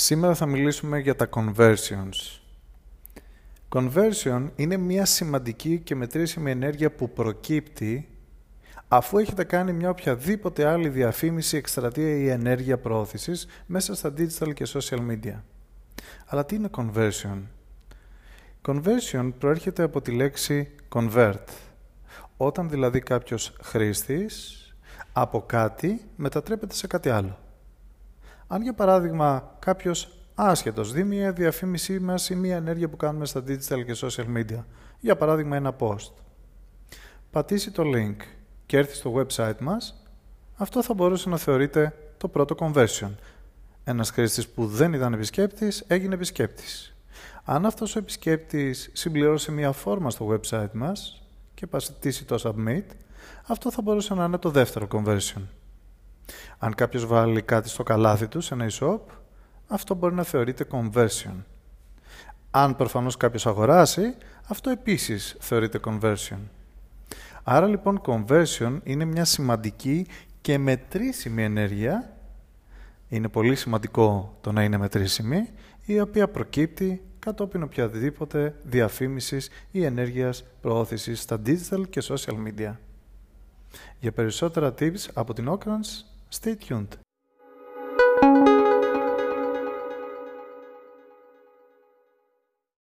Σήμερα θα μιλήσουμε για τα conversions. Conversion είναι μια σημαντική και μετρήσιμη ενέργεια που προκύπτει αφού έχετε κάνει μια οποιαδήποτε άλλη διαφήμιση, εκστρατεία ή ενέργεια προώθησης μέσα στα digital και social media. Αλλά τι είναι conversion? Conversion προέρχεται από τη λέξη convert. Όταν δηλαδή κάποιος χρήστης από κάτι μετατρέπεται σε κάτι άλλο. Αν για παράδειγμα κάποιος άσχετος δει μια διαφήμιση μας ή μια ενέργεια που κάνουμε στα digital και social media, για παράδειγμα ένα post, πατήσει το link και έρθει στο website μας, αυτό θα μπορούσε να θεωρείται το πρώτο conversion. Ένας χρήστης που δεν ήταν επισκέπτης έγινε επισκέπτης. Αν αυτός ο επισκέπτης συμπληρώσει μια φόρμα στο website μας και πατήσει το submit, αυτό θα μπορούσε να είναι το δεύτερο conversion. Αν κάποιος βάλει κάτι στο καλάθι του σε ένα e-shop, αυτό μπορεί να θεωρείται conversion. Αν προφανώς κάποιος αγοράσει, αυτό επίσης θεωρείται conversion. Άρα λοιπόν conversion είναι μια σημαντική και μετρήσιμη ενέργεια, είναι πολύ σημαντικό το να είναι μετρήσιμη, η οποία προκύπτει κατόπιν οποιαδήποτε διαφήμισης ή ενέργειας προώθησης στα digital και social media. Για περισσότερα tips από την Ocrans, stay tuned.